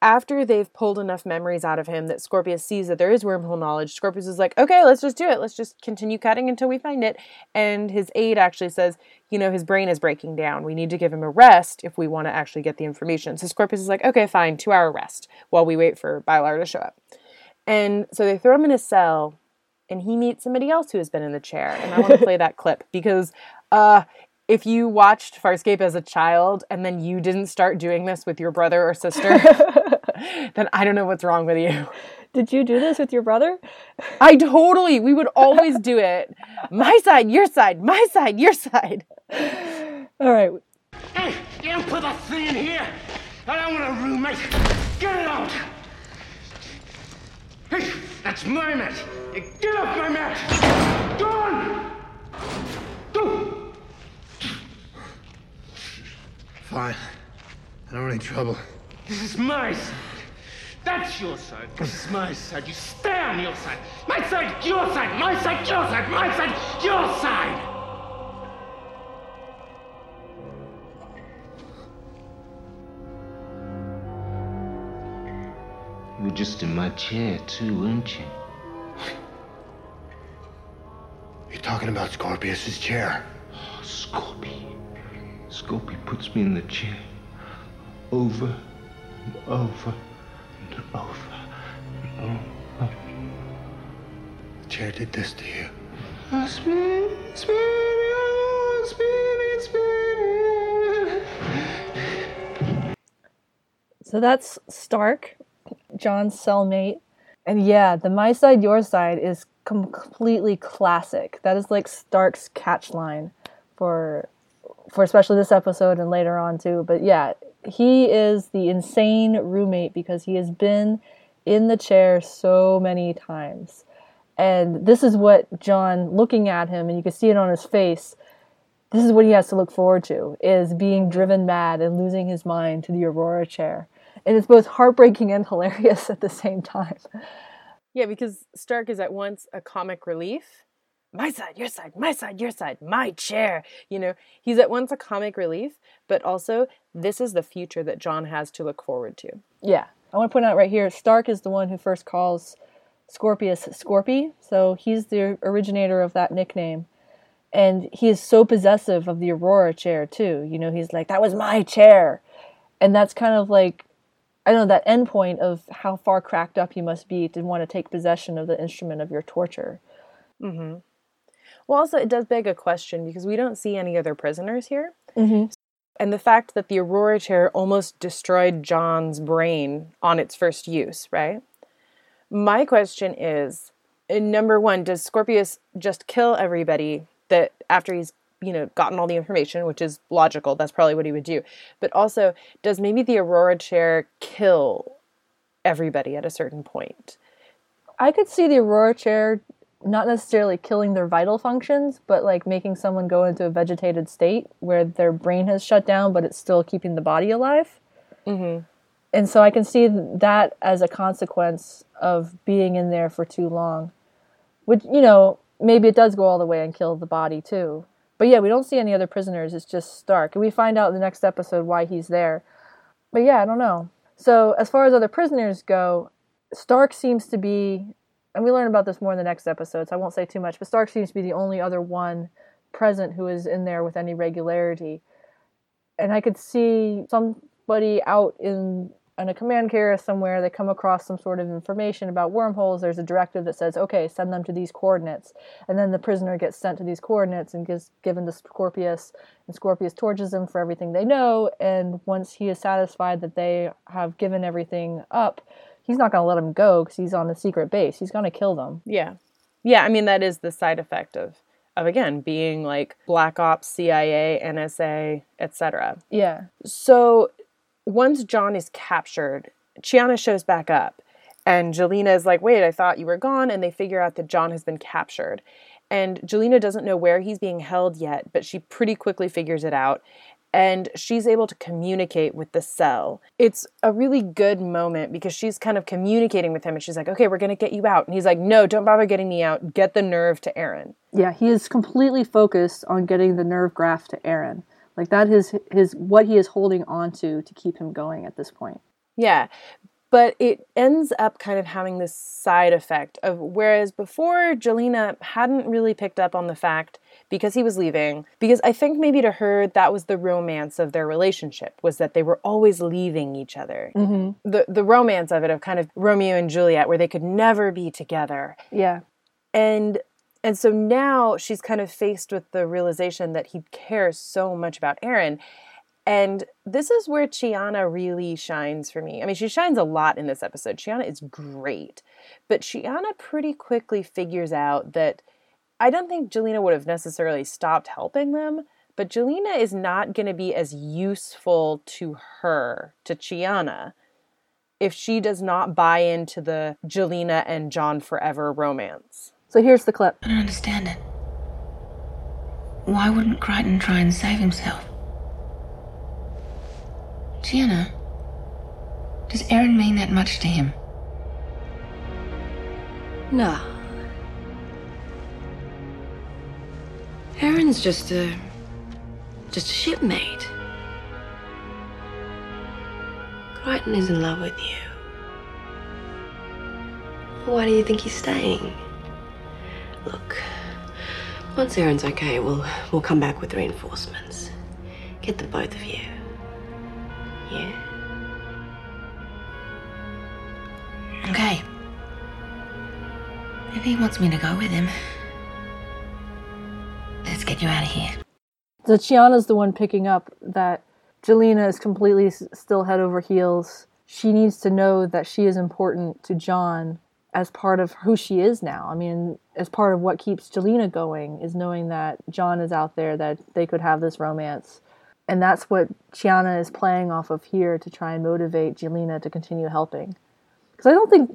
after they've pulled enough memories out of him that Scorpius sees that there is wormhole knowledge, Scorpius is like, okay, let's just do it. Let's just continue cutting until we find it. And his aide actually says, you know, his brain is breaking down. We need to give him a rest if we want to actually get the information. So Scorpius is like, okay, fine, two hour rest while we wait for Bialar to show up. And so they throw him in a cell, and he meets somebody else who has been in the chair. And I want to play that clip because uh, if you watched Farscape as a child and then you didn't start doing this with your brother or sister, then I don't know what's wrong with you. Did you do this with your brother? I totally, we would always do it. My side, your side, my side, your side. All right. Hey, you don't put that thing in here. I don't want a roommate. Get it out. Hey, that's my mat. Get off my mat. Go on. Go. Fine. I don't want any trouble. This is my side. That's your side. This is my side. You stay on your side. My side, your side. My side, your side. My side, your side. Were just in my chair, too, weren't you? You're talking about Scorpius's chair. Oh, Scorpy. Scorpy puts me in the chair. Over and over and over and over. The chair did this to you. Spin, spin, oh, spin, spin. So that's Stark, John's cellmate. And yeah, the my side, your side is completely classic. That is like Stark's catch line for for especially this episode and later on too. But yeah, he is the insane roommate because he has been in the chair so many times. And this is what John looking at him and you can see it on his face. This is what he has to look forward to is being driven mad and losing his mind to the Aurora chair. And it's both heartbreaking and hilarious at the same time. Yeah, because Stark is at once a comic relief. My side, your side, my side, your side, my chair. You know, he's at once a comic relief, but also this is the future that John has to look forward to. Yeah. I want to point out right here Stark is the one who first calls Scorpius Scorpy. So he's the originator of that nickname. And he is so possessive of the Aurora chair, too. You know, he's like, that was my chair. And that's kind of like, I don't know, that endpoint of how far cracked up you must be to want to take possession of the instrument of your torture. Mm-hmm. Well, also, it does beg a question because we don't see any other prisoners here. Mm-hmm. And the fact that the Aurora chair almost destroyed John's brain on its first use, right? My question is number one, does Scorpius just kill everybody that after he's you know gotten all the information which is logical that's probably what he would do but also does maybe the aurora chair kill everybody at a certain point I could see the Aurora chair not necessarily killing their vital functions, but like making someone go into a vegetated state where their brain has shut down, but it's still keeping the body alive. mm-hmm. And so I can see that as a consequence of being in there for too long. Which, you know, maybe it does go all the way and kill the body too. But yeah, we don't see any other prisoners. It's just Stark. And we find out in the next episode why he's there. But yeah, I don't know. So as far as other prisoners go, Stark seems to be, and we learn about this more in the next episode, so I won't say too much, but Stark seems to be the only other one present who is in there with any regularity. And I could see somebody out in on a command carrier somewhere, they come across some sort of information about wormholes. There's a directive that says, okay, send them to these coordinates. And then the prisoner gets sent to these coordinates and gets given to Scorpius, and Scorpius tortures them for everything they know. And once he is satisfied that they have given everything up, he's not going to let them go because he's on the secret base. He's going to kill them. yeah yeah i mean that is the side effect of of again being like black ops cia nsa etc Yeah. So once John is captured, Chiana shows back up. And Gilina is like, wait, I thought you were gone. And they figure out that John has been captured. And Gilina doesn't know where he's being held yet, but she pretty quickly figures it out. And she's able to communicate with the cell. It's a really good moment because she's kind of communicating with him and she's like, okay, we're going to get you out. And he's like, no, don't bother getting me out. Get the nerve to Aeryn. Yeah, he is completely focused on getting the nerve graft to Aeryn. Like that is his what he is holding on to to keep him going at this point. Yeah. But it ends up kind of having this side effect of whereas before Gilina hadn't really picked up on the fact because he was leaving because I think maybe to her that was the romance of their relationship was that they were always leaving each other. Mm-hmm. The the romance of it of kind of Romeo and Juliet where they could never be together. Yeah. And and so now she's kind of faced with the realization that he cares so much about Aeryn. And this is where Chiana really shines for me. I mean, she shines a lot in this episode. Chiana is great. But Chiana pretty quickly figures out that I don't think Gilina would have necessarily stopped helping them, but Gilina is not going to be as useful to her, to Chiana, if she does not buy into the Gilina and John forever romance. So here's the clip. I don't understand it. Why wouldn't Crichton try and save himself? Chiana, does Aeryn mean that much to him? No. Aeryn's just a. just a shipmate. Crichton is in love with you. Why do you think he's staying? Look, once Aeryn's okay, we'll we'll come back with reinforcements. Get the both of you. Yeah. Okay. If he wants me to go with him, let's get you out of here. So Chiana's the one picking up that Gilina is completely s- still head over heels. She needs to know that she is important to John as part of who she is now. I mean, as part of what keeps Gilina going is knowing that John is out there, that they could have this romance. And that's what Chiana is playing off of here to try and motivate Gilina to continue helping. Because I don't think,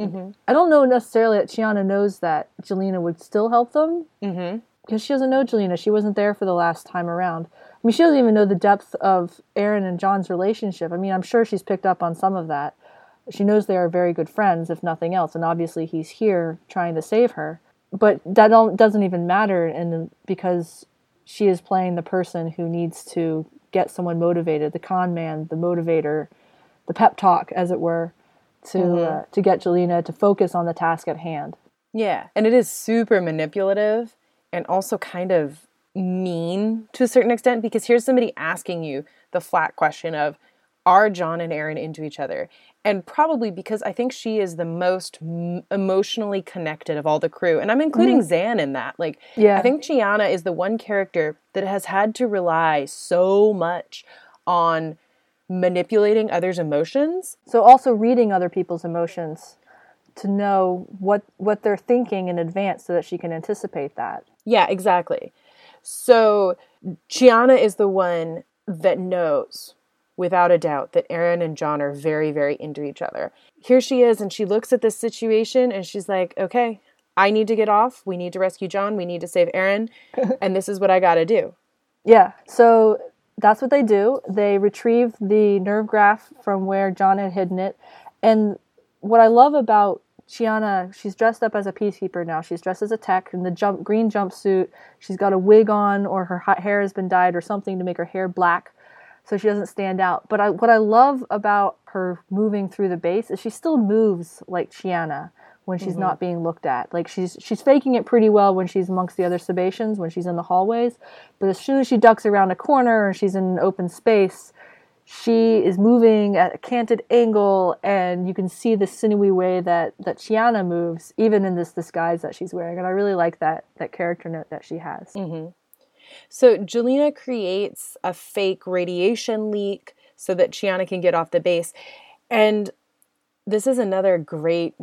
I don't know necessarily that Chiana knows that Gilina would still help them Mm-hmm. because she doesn't know Gilina. She wasn't there for the last time around. I mean, she doesn't even know the depth of Aeryn and John's relationship. I mean, I'm sure she's picked up on some of that. She knows they are very good friends, if nothing else, and obviously he's here trying to save her. But that don't, doesn't even matter, and because she is playing the person who needs to get someone motivated, the con man, the motivator, the pep talk, as it were, to Mhm. uh, to get Gilina to focus on the task at hand. Yeah, and it is super manipulative and also kind of mean to a certain extent because here's somebody asking you the flat question of are John and Aeryn into each other? And probably because I think she is the most m- emotionally connected of all the crew. And I'm including Mhm. Zhaan in that. Like, Yeah. I think Chiana is the one character that has had to rely so much on manipulating others' emotions. So also reading other people's emotions to know what what they're thinking in advance so that she can anticipate that. Yeah, exactly. So Chiana is the one that knows without a doubt that Aeryn and John are very, very into each other. Here she is, and she looks at this situation and she's like, okay, I need to get off. We need to rescue John. We need to save Aeryn. and this is what I got to do. Yeah. So that's what they do. They retrieve the nerve graft from where John had hidden it. And what I love about Chiana, she's dressed up as a peacekeeper now. She's dressed as a tech in the jump green jumpsuit. She's got a wig on, or her ha- hair has been dyed, or something to make her hair black, so she doesn't stand out. But I, what I love about her moving through the base is she still moves like Chiana when she's Mhm. not being looked at. Like she's she's faking it pretty well when she's amongst the other Sebaceans when she's in the hallways, but as soon as she ducks around a corner and she's in an open space, she is moving at a canted angle, and you can see the sinewy way that that Chiana moves, even in this disguise that she's wearing. And I really like that that character note that she has. Mm-hmm. So Gilina creates a fake radiation leak so that Chiana can get off the base. And this is another great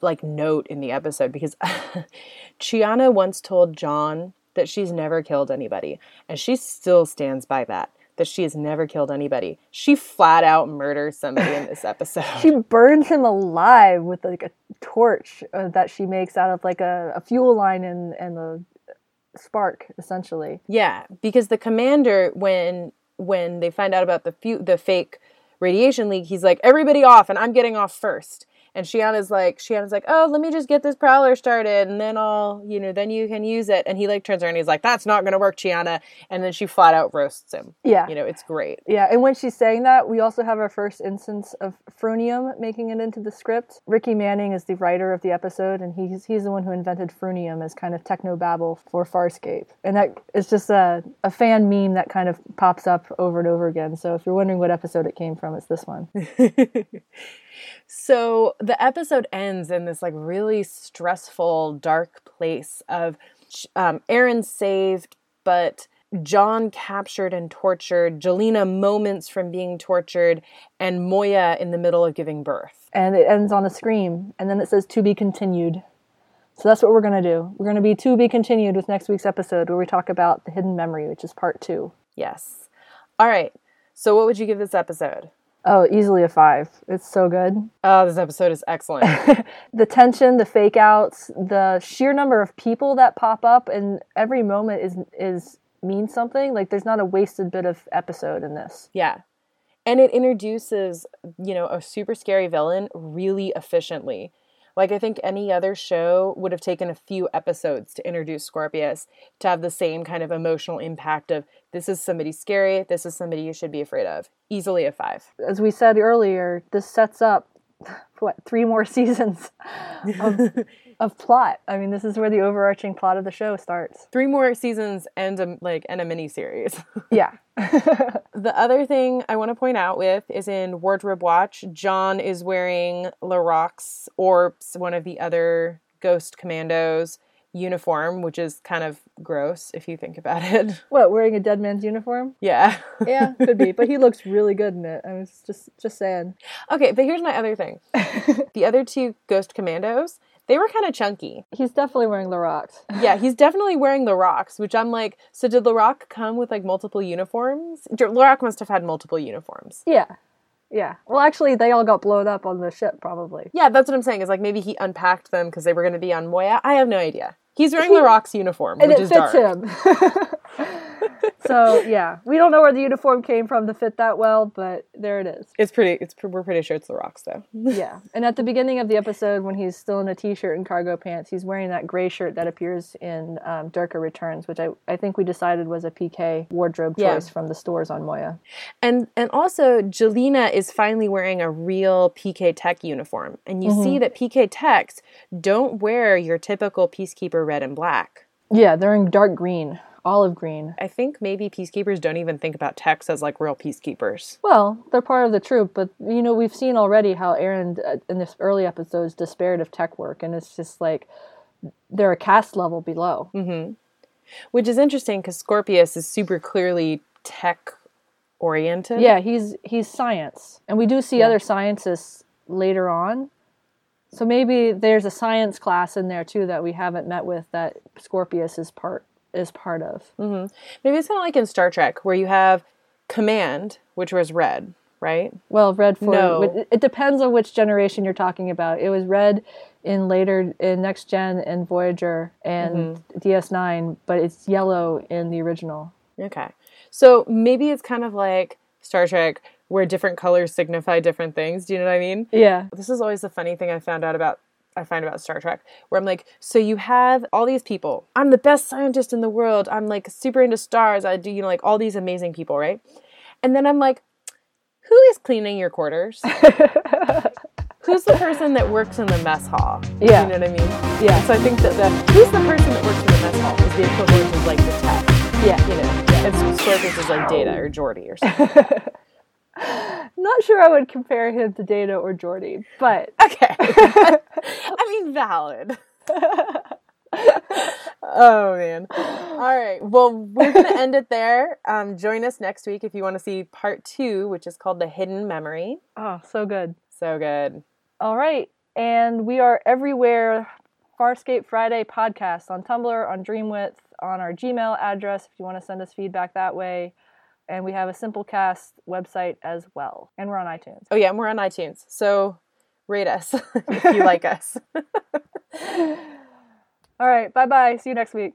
like note in the episode because Chiana once told John that she's never killed anybody and she still stands by that that she has never killed anybody. She flat out murders somebody in this episode. She burns him alive with like a torch uh, that she makes out of like a, a fuel line and and a spark, essentially. Yeah, because the commander, when when they find out about the the fake radiation leak, he's like, "Everybody off," and I'm getting off first. And Chiana's like, Chiana's like, oh, let me just get this prowler started, and then I'll, you know, then you can use it. And he like turns around, and he's like, that's not gonna work, Chiana. And then she flat out roasts him. Yeah. You know, it's great. Yeah, and when she's saying that, we also have our first instance of Frunium making it into the script. Ricky Manning is the writer of the episode, and he's he's the one who invented Frunium as kind of techno babble for Farscape. And that is just a, a fan meme that kind of pops up over and over again. So if you're wondering what episode it came from, it's this one. So the episode ends in this like really stressful, dark place of um, Aeryn saved, but John captured and tortured, Gilina moments from being tortured, and Moya in the middle of giving birth. and it ends on a scream, and then it says to be continued. So that's what we're going to do. We're going to be to be continued with next week's episode where we talk about the hidden memory, which is part two. Yes. All right. So what would you give this episode? Oh, easily a five. It's so good. Oh, this episode is excellent. the tension, the fake outs, the sheer number of people that pop up, and every moment is is means something. Like there's not a wasted bit of episode in this. Yeah. And it introduces, you know, a super scary villain really efficiently. Like I think any other show would have taken a few episodes to introduce Scorpius to have the same kind of emotional impact of this is somebody scary, this is somebody you should be afraid of. Easily a 5. As we said earlier, this sets up what three more seasons of, of plot. I mean, this is where the overarching plot of the show starts. Three more seasons and a, like and a mini series. Yeah. The other thing I want to point out with is in Wardrobe Watch, John is wearing Larraq's or one of the other Ghost Commandos uniform, which is kind of gross if you think about it. What, wearing a dead man's uniform? Yeah. Yeah, could be. But he looks really good in it. I was just just saying. Okay, but here's my other thing. the other two Ghost Commandos, they were kind of chunky. He's definitely wearing Larraq's. Yeah, he's definitely wearing Larraq's, which I'm like, so did Larraq come with like multiple uniforms? Larraq must have had multiple uniforms. Yeah. Yeah. Well, actually, they all got blown up on the ship, probably. Yeah, that's what I'm saying. Is like maybe he unpacked them because they were going to be on Moya. I have no idea. He's wearing Larraq's uniform, And which it is fits dark. him. so, yeah. We don't know where the uniform came from to fit that well, but there it is. It's pretty. It's we're pretty sure it's Larraq's though. yeah. And at the beginning of the episode, when he's still in a t shirt and cargo pants, he's wearing that gray shirt that appears in um, Durka Returns, which I, I think we decided was a PK wardrobe Yeah. choice from the stores on Moya. And and also Gilina is finally wearing a real PK Tech uniform, and you see Mhm. that PK Techs don't wear your typical peacekeeper red and black. Yeah, they're in dark green, olive green. I think maybe peacekeepers don't even think about techs as like real peacekeepers. Well, they're part of the troop, but you know we've seen already how Aeryn uh, in this early episodes despaired of tech work, and it's just like they're a caste level below. Mm-hmm. Which is interesting because Scorpius is super clearly tech oriented. Yeah, he's he's science, and we do see Yeah. other scientists later on. So maybe there's a science class in there too that we haven't met with that Scorpius is part is part of. hmm Maybe it's kind of like in Star Trek where you have command, which was red, right? Well, red for No. it, it depends on which generation you're talking about. It was red in later in Next Gen and Voyager and DS9, but it's yellow in the original. Okay. So maybe it's kind of like Star Trek where different colors signify different things. Do you know what I mean? Yeah. This is always the funny thing I found out about I find about Star Trek, where I'm like, so you have all these people. I'm the best scientist in the world. I'm like super into stars. I do, you know, like all these amazing people, right? And then I'm like, who is cleaning your quarters? Who's the person that works in the mess hall? Yeah. You know what I mean? Yeah. So I think that the who's the person that works in the mess hall is the equivalent of like the tech. Yeah. You know, and Scorpius is like Data or Geordi or something. Not sure I would compare him to Data or Geordi, but okay. I mean, valid. oh man. All right. Well, we're going to end it there. Um, join us next week if you want to see part two, which is called The Hidden Memory. oh, so good. So good. All right. And we are everywhere. Farscape Friday podcast on Tumblr, on Dreamwidth, on our Gmail address if you want to send us feedback that way. And we have a Simplecast website as well. And we're on iTunes. Oh, yeah, and we're on iTunes. So rate us if you like us. All right. Bye bye. See you next week.